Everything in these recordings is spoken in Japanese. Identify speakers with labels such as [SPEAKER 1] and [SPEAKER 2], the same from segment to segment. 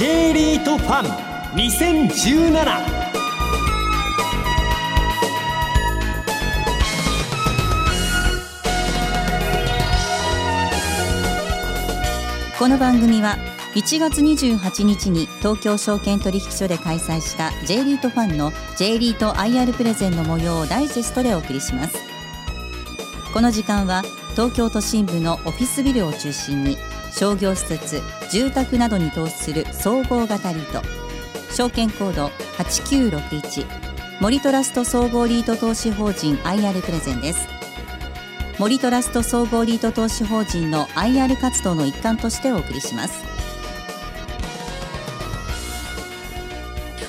[SPEAKER 1] J リートファン2017
[SPEAKER 2] この番組は1月28日に東京証券取引所で開催した J リートファンの J リート IR プレゼンの模様をダイジェストでお送りします。この時間は東京都心部のオフィスビルを中心に商業施設住宅などに投資する総合型リート。証券コード8961森トラスト総合リート投資法人 IR プレゼンです。森トラスト総合リート投資法人の IR 活動の一環としてお送りします。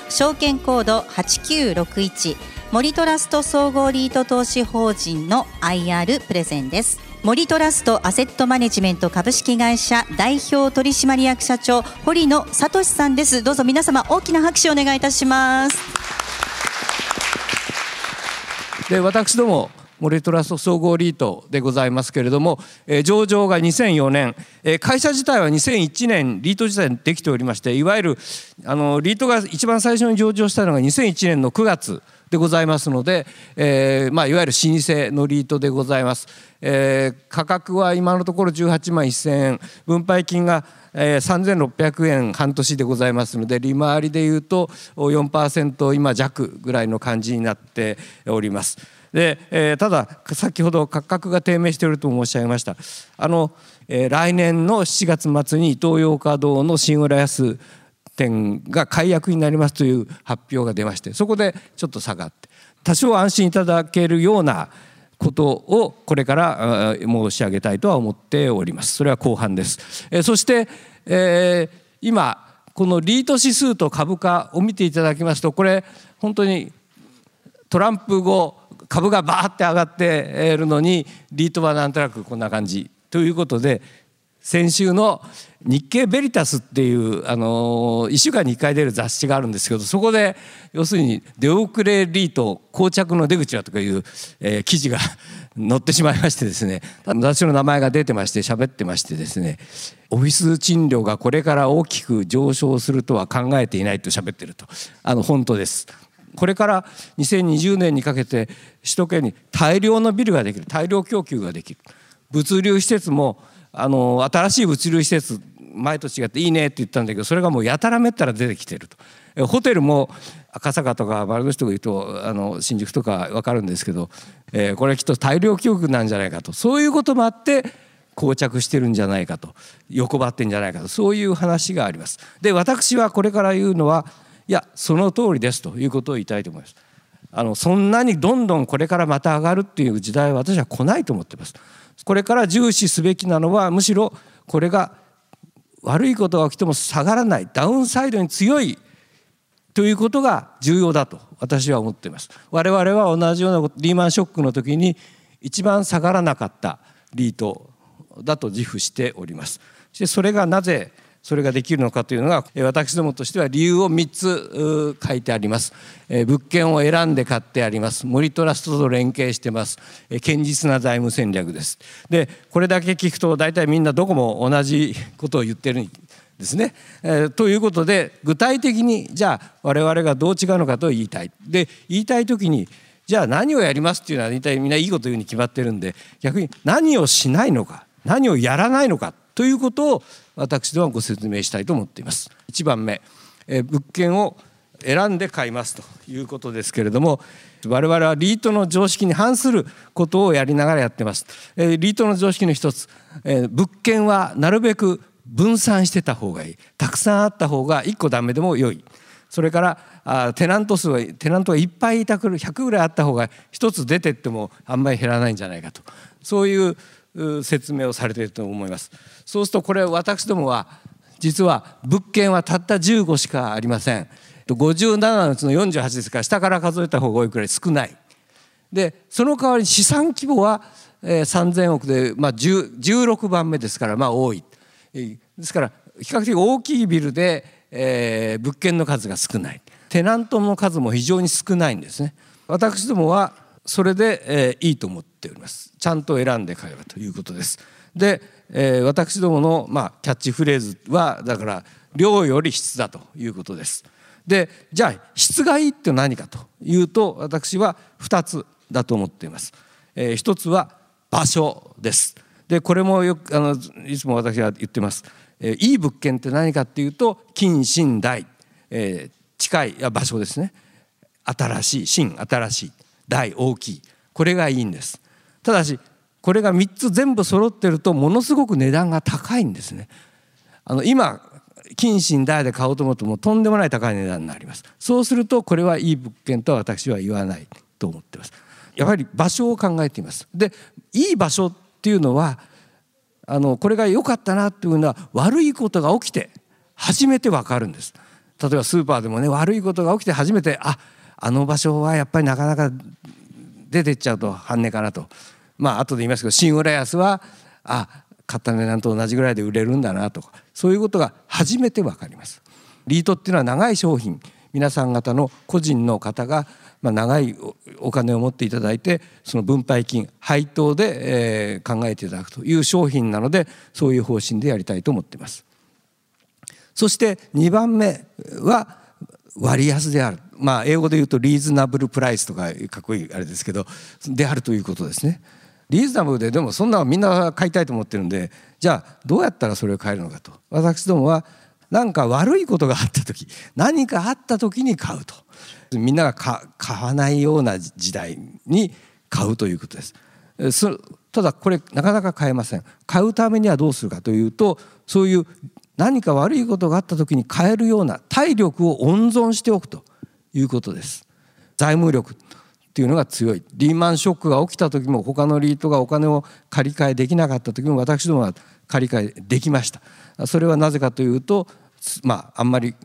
[SPEAKER 2] 証券コード8961森トラスト総合リート投資法人の IR プレゼンです。森トラストアセットマネジメント株式会社代表取締役社長堀野聡さんです。どうぞ皆様大きな拍手をお願いいたします。
[SPEAKER 3] で私ども森トラスト総合リートでございますけれども、えー、上場が2004年、えー、会社自体は2001年リート自体できておりましていわゆるあのリートが一番最初に上場したのが2001年の9月でございますので、えーまあ、いわゆる老舗のリートでございます、えー、価格は今のところ18万1000円。分配金がえー、3600円半年でございますので利回りでいうと4%今弱ぐらいの感じになっております。で、えー、ただ先ほど価格が低迷していると申し上げました。あの、えー、来年の7月末にイトーヨーカ堂の新浦安店が解約になりますという発表が出ましてそこでちょっと下がって多少安心いただけるようなことをこれから申し上げたいとは思っております。それは後半です、え、そして、えー、今このリート指数と株価を見ていただきますとこれ本当にトランプ後株がバーって上がっているのにリートはなんとなくこんな感じということで先週の日経ベリタスっていうあの1週間に1回出る雑誌があるんですけどそこで要するに出遅れリート膠着の出口はとかいう、え、記事が 載ってしまいましてですね。雑誌の名前が出てまして喋ってましてですね。オフィス賃料がこれから大きく上昇するとは考えていないと喋ってると。あの本当です。これから2020年にかけて首都圏に大量のビルができる。大量供給ができる。物流施設もあの新しい物流施設前と違っていいねって言ったんだけどそれがもうやたらめったら出てきてるとホテルも赤坂とか丸の人が言うとあの新宿とか分かるんですけど、えー、これきっと大量供給なんじゃないかとそういうこともあって膠着してるんじゃないかと横ばってんじゃないかとそういう話があります。で私はこれから言うのはいやその通りですということを言いたいと思います。あのそんなにどんどんこれからまた上がるっていう時代は私は来ないと思ってます。これから重視すべきなのはむしろこれが悪いことが起きても下がらないダウンサイドに強いということが重要だと私は思っています。我々は同じようなリーマンショックの時に一番下がらなかったリートだと自負しております。そしてそれがなぜそれができるのかというのが私どもとしては理由を3つ書いてあります。物件を選んで買ってあります。森トラストと連携してます。堅実な財務戦略です。でこれだけ聞くと大体みんなどこも同じことを言ってるんですね、え、ということで具体的にじゃあ我々がどう違うのかと言いたい。で言いたい時にじゃあ何をやりますっていうのは大体みんないいこと言うに決まってるんで逆に何をしないのか何をやらないのかということを私どもご説明したいと思っています。1番目、え物件を選んで買いますということですけれども我々はリートの常識に反することをやりながらやってます。えリートの常識の一つ、え物件はなるべく分散してた方がいいたくさんあった方が1個ダメでも良いそれからあテナント数はテナントがいっぱいいたくる100ぐらいあった方が1つ出てってもあんまり減らないんじゃないかとそういう説明をされていると思います。そうするとこれ私どもは実は物件はたった15しかありません。57のうちの48ですから下から数えた方が多いくらい少ない。でその代わり資産規模は3,000億で、まあ、16番目ですからまあ多い。ですから比較的大きいビルで、えー、物件の数が少ない。テナントの数も非常に少ないんですね。私どもはそれで、えー、いいと思っておりますちゃんと選んでえばということですで、えー、私どもの、まあ、キャッチフレーズはだから量より質だということです。でじゃあ質がいいって何かというと私は2つだと思っています。えー、1つは場所です。でこれもよくあのいつも私は言ってます。えー、いい物件って何かっていうと近親大、えー、近い場所ですね。新しい新新しい大大きい。これがいいんです。ただしこれが3つ全部揃ってるとものすごく値段が高いんですね。あの今金信大で買おうと思うともとんでもない高い値段になります。そうするとこれはいい物件とは私は言わないと思ってます。やはり場所を考えています。でいい場所っていうのはあのこれが良かったなっていうのは悪いことが起きて初めてわかるんです。例えばスーパーでもね悪いことが起きて初めてああの場所はやっぱりなかなか出てっちゃうと半値かなとまあ後で言いますけど新浦安はあ買った値段と同じぐらいで売れるんだなとかそういうことが初めて分かります。リートっていうのは長い商品皆さん方の個人の方がまあ長いお金を持っていただいてその分配金配当でえ考えていただくという商品なのでそういう方針でやりたいと思っています。そして2番目は割安である。まあ英語で言うとリーズナブルプライスとかかっこいいあれですけどであるということですね。リーズナブルででもそんなのみんな買いたいと思ってるんでじゃあどうやったらそれを買えるのかと。私どもは何か悪いことがあった時何かあった時に買うと。みんなが買わないような時代に買うということです。ただこれなかなか買えません。買うためにはどうするかというとそういう何か悪いことがあった時に買えるような体力を温存しておくということです。財務力っていうのが強い。リーマンショックが起きた時も他のリートがお金を借り換えできなかった時も私どもは借り換えできました。それはなぜかというとまああんまり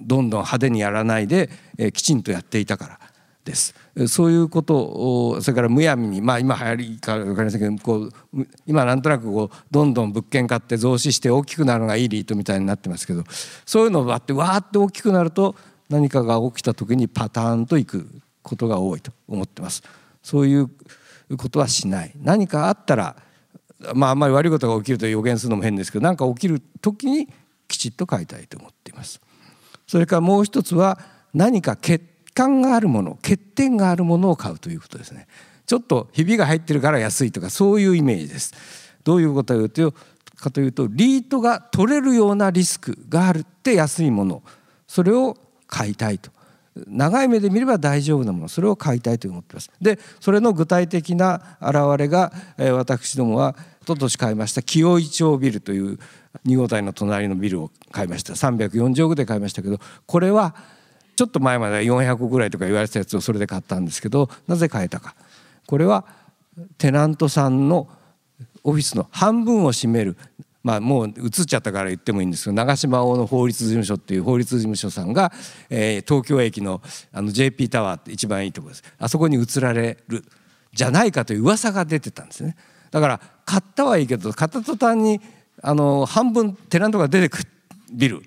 [SPEAKER 3] どんどん派手にやらないで、えきちんとやっていたからです。そういうことをそれからむやみにまあ今流行りか分かりませんけどこう今なんとなくこうどんどん物件買って増資して大きくなるのがいいリートみたいになってますけどそういうのがあってわーって大きくなると何かが起きた時にパターンといくことが多いと思ってます。そういうことはしない。何かあったらまああんまり悪いことが起きると予言するのも変ですけど何か起きる時にきちっと書いたいと思っています。それからもう一つは何か欠陥があるもの欠点があるものを買うということですね。ちょっとひびが入ってるから安いとかそういうイメージです。どういうことかというとというとリートが取れるようなリスクがあるって安いものそれを買いたいと。長い目で見れば大丈夫なものそれを買いたいと思ってます。でそれの具体的な表れが、えー、私どもは一昨年買いました清井町ビルという2号台の隣のビルを買いました。340億で買いましたけどこれはちょっと前までは400ぐらいとか言われてたやつをそれで買ったんですけどなぜ買えたか。これはテナントさんのオフィスの半分を占める。まあ、もう移っちゃったから言ってもいいんですけど長島大の法律事務所っていう法律事務所さんが、えー、東京駅のあの JP タワーって一番いいとこです。あそこに移られる。じゃないかという噂が出てたんですね。だから買ったはいいけど買った途端にあの半分テナントが出てくる。ビル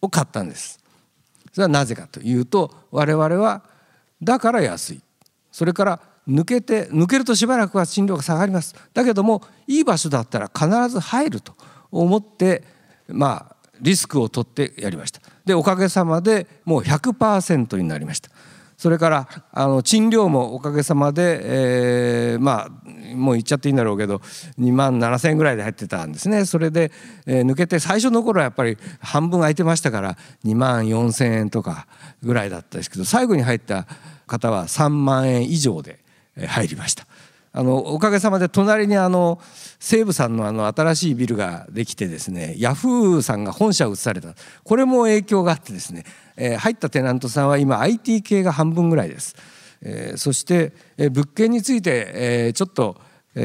[SPEAKER 3] を買ったんです。それはなぜかというと我々はだから安い。それから抜けて抜けるとしばらくは賃料が下がります。だけどもいい場所だったら必ず入ると思ってまあリスクを取ってやりました。でおかげさまでもう100%になりました。それからあの賃料もおかげさまで、えー、まあもう言っちゃっていいんだろうけど2万7,000円ぐらいで入ってたんですねそれで、えー、抜けて最初の頃はやっぱり半分空いてましたから2万4,000円とかぐらいだったですけど最後に入った方は3万円以上で入りました。あのおかげさまで隣にあの西武さんのあの新しいビルができてですねヤフーさんが本社を移された。これも影響があってですね、えー、入ったテナントさんは今 IT 系が半分ぐらいです、えー、そして、えー、物件について、えー、ちょっと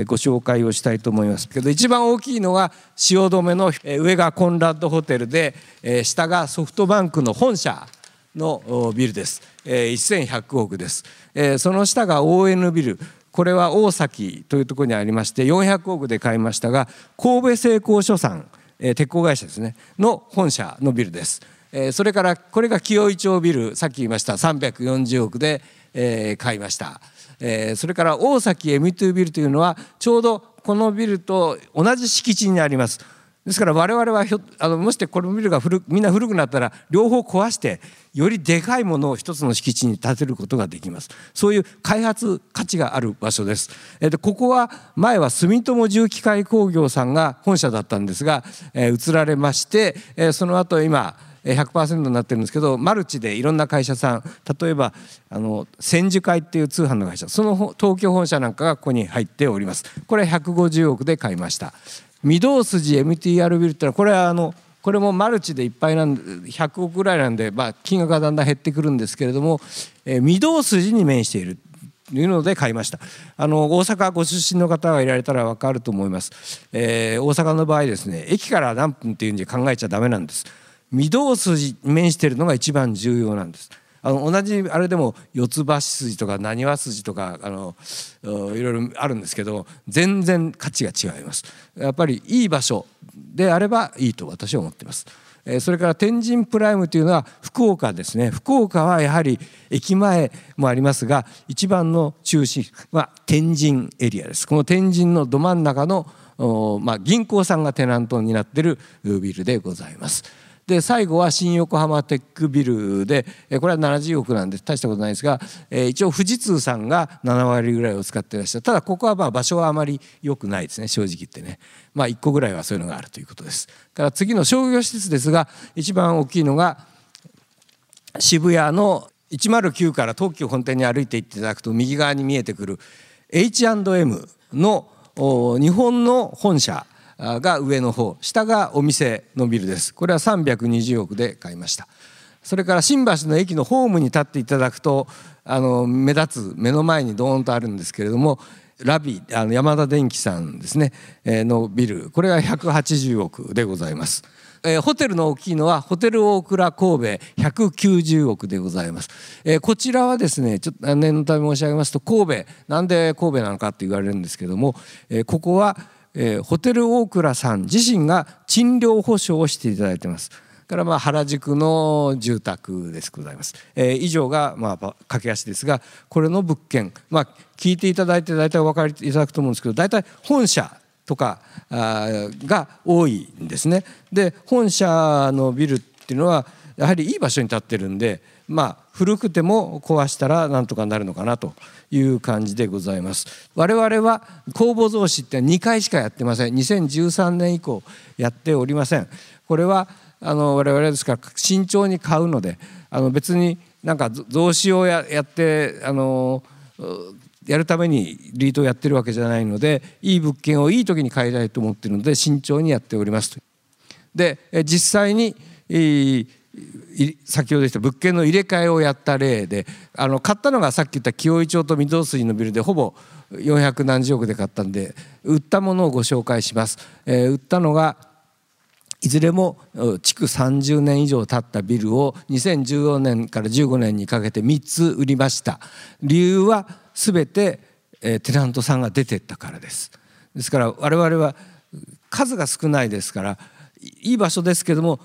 [SPEAKER 3] ご紹介をしたいと思います。けど一番大きいのは汐留の上がコンラッドホテルで下がソフトバンクの本社のビルです、1100億です、その下が ON ビル。これは大崎というところにありまして400億で買いましたが神戸製鋼所さん、えー、鉄鋼会社ですねの本社のビルです、えー、それからこれが清井町ビルさっき言いました340億で、えー、買いました、えー、それから大崎 M2 ビルというのはちょうどこのビルと同じ敷地にあります。ですから我々はひょあのもしこのビルが古みんな古くなったら両方壊してよりでかいものを一つの敷地に建てることができます。そういう開発価値がある場所です、えでここは前は住友重機械工業さんが本社だったんですが、え移られまして、えその後今100%になってるんですけどマルチでいろんな会社さん例えばあの千住会っていう通販の会社その東京本社なんかがここに入っております。これ150億で買いました。御堂筋 MTR ビルってのはこれはあのこれもマルチでいっぱいなんで100億ぐらいなんで、まあ、金額がだんだん減ってくるんですけれども、えー、御堂筋に面している。というので買いました。あの大阪ご出身の方がいられたら分かると思います、えー、大阪の場合ですね駅から何分っていうんで考えちゃダメなんです。御堂筋に面しているのが一番重要なんです。あの同じあれでも四つ橋筋とかなにわ筋とかあのいろいろあるんですけど全然価値が違います。やっぱりいい場所であればいいと私は思っています。それから天神プライムというのは福岡ですね。福岡はやはり駅前もありますが一番の中心は天神エリアです。この天神のど真ん中のまあ、銀行さんがテナントになっているビルでございます。で最後は新横浜テックビルでこれは70億なんで大したことないですが一応富士通さんが7割ぐらいを使ってらっしゃる。ただここはまあ場所はあまり良くないですね正直言ってね。まあ1個ぐらいはそういうのがあるということです。から次の商業施設ですが一番大きいのが渋谷の109から東急本店に歩いていっていただくと右側に見えてくる H&M の日本の本社。が上の方下がお店のビルです。これは320億で買いました。それから新橋の駅のホームに立っていただくとあの目立つ目の前にドーンとあるんですけれどもラビあの山田電機さんですね、えー、のビル。これは180億でございます。えー、ホテルの大きいのはホテル大倉神戸190億でございます、えー、こちらはですねちょっと念のため申し上げますと神戸。なんで神戸なのかって言われるんですけども、えー、ここはえー、ホテル大倉さん自身が賃料保証をしていただいてます。からまあ原宿の住宅ですございます。えー、以上がまあ駆け足ですがこれの物件まあ聞いていただいて大体お分かりいただくと思うんですけど大体本社とかが多いんですね。で本社のビルっていうのはやはりいい場所に建ってるんでまあ古くても壊したらなんとかなるのかなという感じでございます。我々は公募増資って2回しかやってません。2013年以降やっておりません。これはあの我々ですから慎重に買うのであの別になんか増資をややってあのやるためにリートをやってるわけじゃないのでいい物件をいい時に買いたいと思ってるので慎重にやっておりますで実際に先ほど言った物件の入れ替えをやった例であの買ったのがさっき言った清井町と御堂筋のビルでほぼ400何十億で買ったんで売ったものをご紹介します。えー、売ったのがいずれも築30年以上経ったビルを2014年から15年にかけて3つ売りました理由は全てテナントさんが出てったからですですから我々は数が少ないですからいい場所ですけども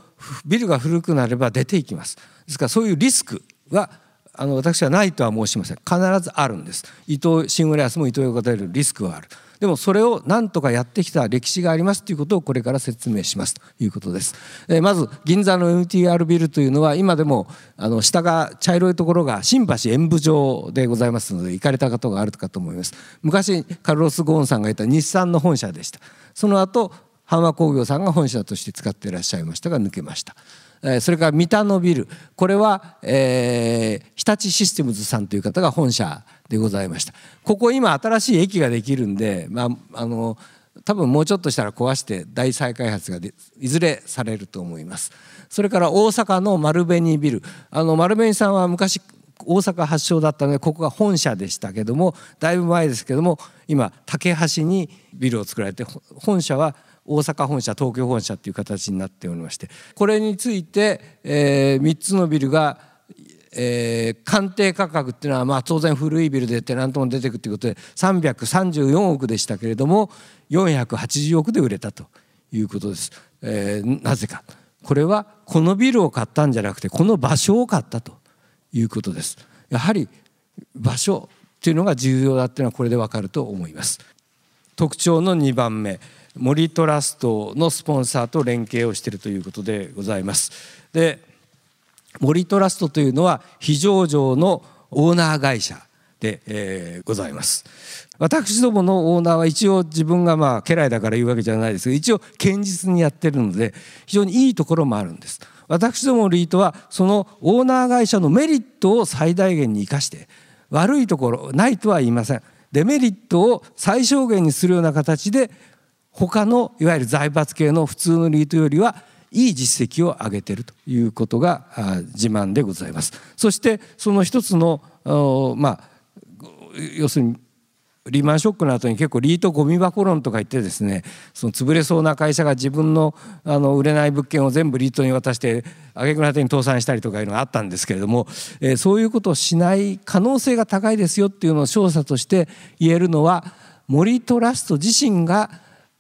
[SPEAKER 3] ビルが古くなれば出ていきますですからそういうリスクはあの私はないとは申しません必ずあるんです伊藤シングレアスも伊藤洋華るリスクはあるでもそれを何とかやってきた歴史がありますということをこれから説明しますということです。えまず銀座の MTR ビルというのは今でもあの下が茶色いところが新橋演舞場でございますので行かれた方があるかと思います。昔カルロス・ゴーンさんがいた日産の本社でした。その後阪和工業さんが本社として使っていらっしゃいましたが抜けました。それから三田のビル。これは、えー、日立システムズさんという方が本社でございました。ここ今新しい駅ができるんで、まあ、あの多分もうちょっとしたら壊して大再開発がいずれされると思います。それから大阪の丸紅ビル。あの丸紅さんは昔大阪発祥だったのでここが本社でしたけどもだいぶ前ですけども今竹橋にビルを作られて本社は大阪本社東京本社っていう形になっておりましてこれについて、えー、3つのビルが、えー、鑑定価格っていうのはまあ当然古いビルでテナントも出てくるということで334億でしたけれども480億で売れたということです。えー、なぜかこれはこのビルを買ったんじゃなくてこの場所を買ったということです。やはり場所っていうのが重要だっていうのはこれでわかると思います。特徴の2番目森トラストのスポンサーと連携をしているということでございます。で森トラストというのは非上場のオーナー会社で、えー、ございます。私どものオーナーは一応自分がまあ家来だから言うわけじゃないですが一応堅実にやってるので非常にいいところもあるんです。私どもリートはそのオーナー会社のメリットを最大限に生かして悪いところないとは言いません。デメリットを最小限にするような形で他のいわゆる財閥系の普通のリートよりはいい実績を上げているということが自慢でございます。そしてその一つのまあ要するにリーマンショックの後に結構リートゴミ箱論とか言ってですねその潰れそうな会社が自分のあの売れない物件を全部リートに渡して挙句の果てに倒産したりとかいうのがあったんですけれども、えー、そういうことをしない可能性が高いですよっていうのを調査として言えるのは森トラスト自身が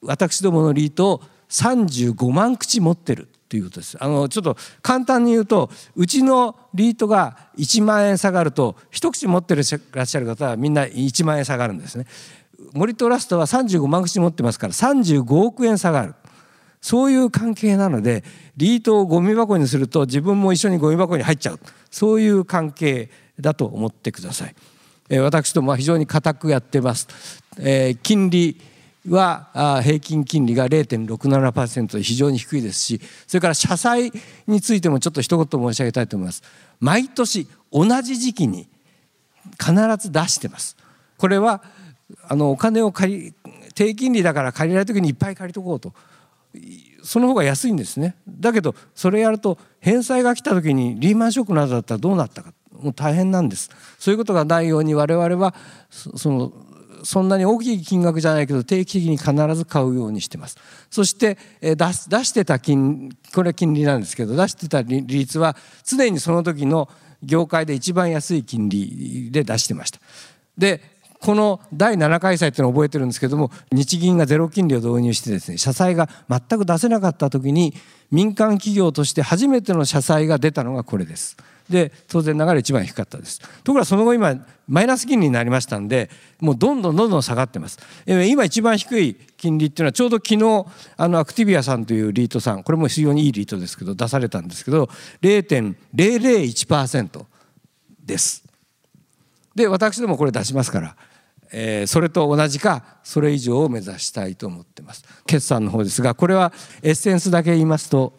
[SPEAKER 3] 私どものリートを35万口持ってる。ということです。あのちょっと簡単に言うとうちのリートが1万円下がると一口持ってらっしゃる方はみんな1万円下がるんですね。森トラストは35万口持ってますから35億円下がる。そういう関係なのでリートをゴミ箱にすると自分も一緒にゴミ箱に入っちゃう。そういう関係だと思ってください、え私どもは非常に固くやってます、えー、金利は平均金利が0.67%で非常に低いですしそれから社債についてもちょっと一言申し上げたいと思います。毎年同じ時期に必ず出してます。これはあのお金を借り低金利だから借りられる時にいっぱい借りとこうと。その方が安いんですね。だけどそれやると返済が来た時にリーマンショックなどだったらどうなったか。もう大変なんです。そういうことがないように我々はそのそんなに大きい金額じゃないけど定期的に必ず買うようにしてます。そして出し出してた金これは金利なんですけど出してた利率は常にその時の業界で一番安い金利で出してました。でこの第7回債っていうのを覚えてるんですけども日銀がゼロ金利を導入してですね社債が全く出せなかった時に民間企業として初めての社債が出たのがこれです。で当然ながら一番低かったです。ところがその後今マイナス金利になりましたんでもうどんどんどんどん下がってます。今一番低い金利っていうのはちょうど昨日あのアクティビアさんというリートさんこれも非常にいいリートですけど出されたんですけど0.001%です。で私どもこれ出しますからえー、それと同じかそれ以上を目指したいと思ってます。決算の方ですがこれはエッセンスだけ言いますと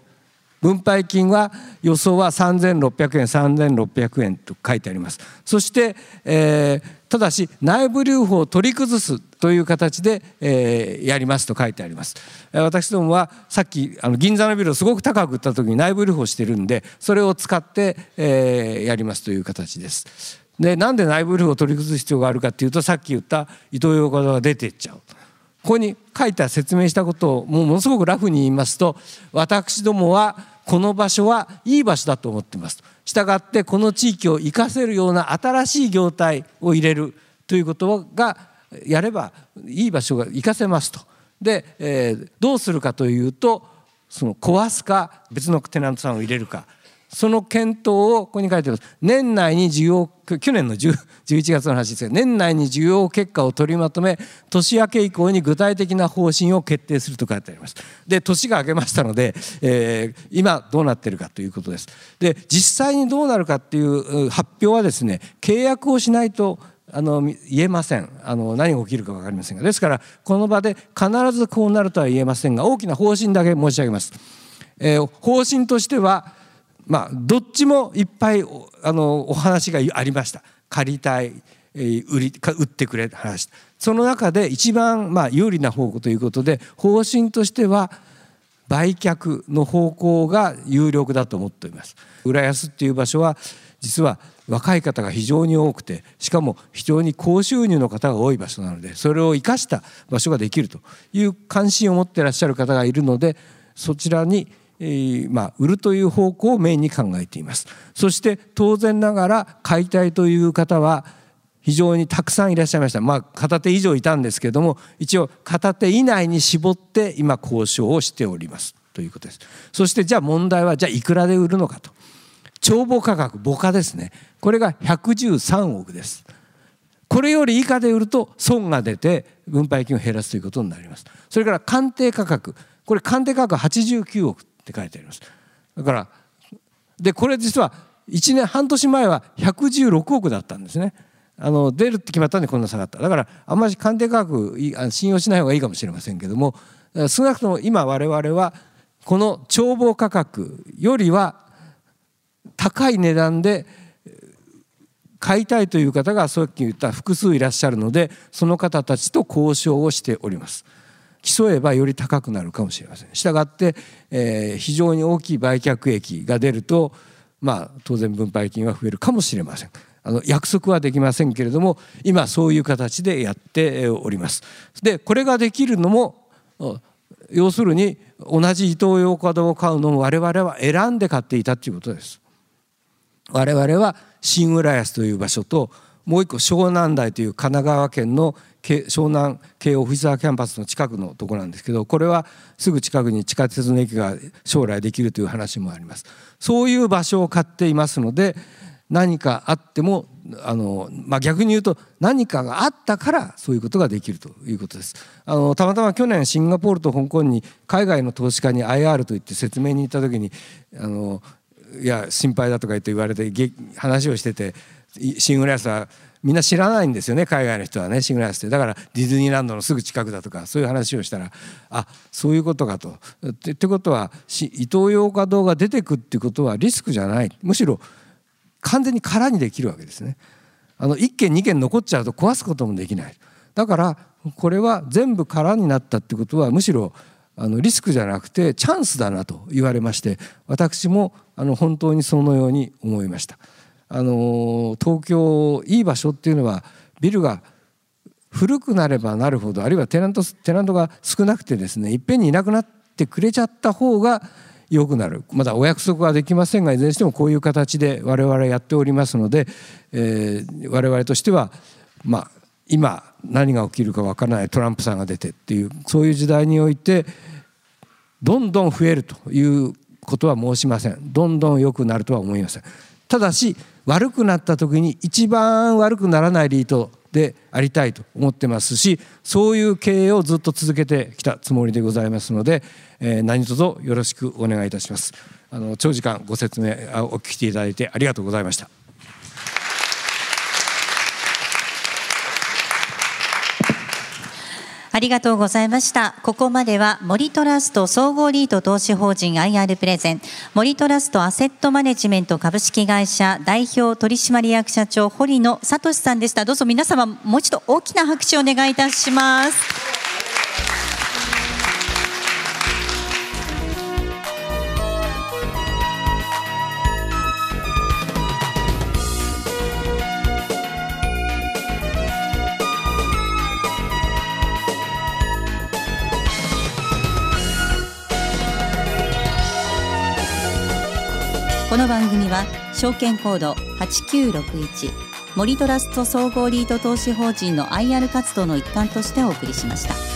[SPEAKER 3] 分配金は予想は3600円3600円と書いてあります。そして、えー、ただし内部留保を取り崩すという形で、えー、やりますと書いてあります。私どもはさっきあの銀座のビルをすごく高く売った時に内部留保してるんでそれを使って、えー、やりますという形です。でなんで内部留保を取り崩す必要があるかっていうとさっき言ったイトーヨーカドーが出ていっちゃう。ここに書いた説明したことをもうものすごくラフに言いますと私どもはこの場所はいい場所だと思っています。したがってこの地域を生かせるような新しい業態を入れるということがやればいい場所が生かせますと。で、えー、どうするかというとその壊すか別のテナントさんを入れるか。その検討をここに書いてます。年内に需要去年の11 月の話ですが年内に需要結果を取りまとめ年明け以降に具体的な方針を決定すると書いてあります。で年が明けましたので、えー、今どうなってるかということです。で実際にどうなるかっていう発表はですね契約をしないとあの言えません。あの何が起きるか分かりませんが。ですからこの場で必ずこうなるとは言えませんが大きな方針だけ申し上げます、えー、方針としてはまあどっちもいっぱいあのお話がありました。借りたいえ売り売ってくれ話。その中で一番まあ有利な方向ということで方針としては売却の方向が有力だと思っております。浦安っていう場所は実は若い方が非常に多くてしかも非常に高収入の方が多い場所なのでそれを生かした場所ができるという関心を持ってらっしゃる方がいるのでそちらにまあ、売るという方向をメインに考えています。そして当然ながら買いたいという方は非常にたくさんいらっしゃいました。まあ片手以上いたんですけども一応片手以内に絞って今交渉をしておりますということです。そしてじゃあ問題はじゃあいくらで売るのかと。帳簿価格母価ですね。これが113億です。これより以下で売ると損が出て分配金を減らすということになります。それから鑑定価格。これ鑑定価格89億って書いてあります。だからでこれ実は1年半年前は116億だったんですね。あの出るって決まったんでこんな下がった。だからあんまり鑑定価格信用しない方がいいかもしれませんけども少なくとも今我々はこの帳簿価格よりは高い値段で買いたいという方がさっき言った複数いらっしゃるのでその方たちと交渉をしております。競えばより高くなるかもしれません。したがって、えー、非常に大きい売却益が出ると、まあ、当然分配金は増えるかもしれません。あの約束はできませんけれども今そういう形でやっております。でこれができるのも要するに同じイトーヨーカドーを買うのも我々は選んで買っていたということです。我々は新浦安という場所ともう一個湘南台という神奈川県の湘南京オフィスアキャンパスの近くのとこなんですけどこれはすぐ近くに地下鉄の駅が将来できるという話もあります。そういう場所を買っていますので何かあってもあの、まあ、逆に言うと何かがあったからそういうことができるということです。あのたまたま去年シンガポールと香港に海外の投資家に IR といって説明に行った時にあのいや心配だとか言って言われて話をしててシングラスはみんな知らないんですよね海外の人はねシングラスってだからディズニーランドのすぐ近くだとかそういう話をしたらあそういうことかと。ってことはイトーヨーカドーが出てくってことはリスクじゃないむしろ完全に空にできるわけですね。あの1軒2軒残っちゃうと壊すこともできない。だからこれは全部空になったってことはむしろあのリスクじゃなくてチャンスだなと言われまして私もあの本当にそのように思いました。あの東京いい場所っていうのはビルが古くなればなるほどあるいはテナントテナントが少なくてですねいっぺんにいなくなってくれちゃった方が良くなる。まだお約束はできませんがいずれにしてもこういう形で我々やっておりますので、えー、我々としてはまあ今何が起きるかわからないトランプさんが出てっていうそういう時代においてどんどん増えるということは申しません。どんどん良くなるとは思いません。ただし悪くなった時に一番悪くならないリートでありたいと思ってますしそういう経営をずっと続けてきたつもりでございますので、えー、何卒よろしくお願いいたします。あの長時間ご説明お聞きいただいてありがとうございました。
[SPEAKER 2] ありがとうございました。ここまでは森トラスト総合リート投資法人 IR プレゼン、森トラストアセットマネジメント株式会社代表取締役社長堀野聡さんでした。どうぞ皆様もう一度大きな拍手をお願いいたします。この番組は証券コード8961森トラスト総合リート投資法人の IR 活動の一環としてお送りしました。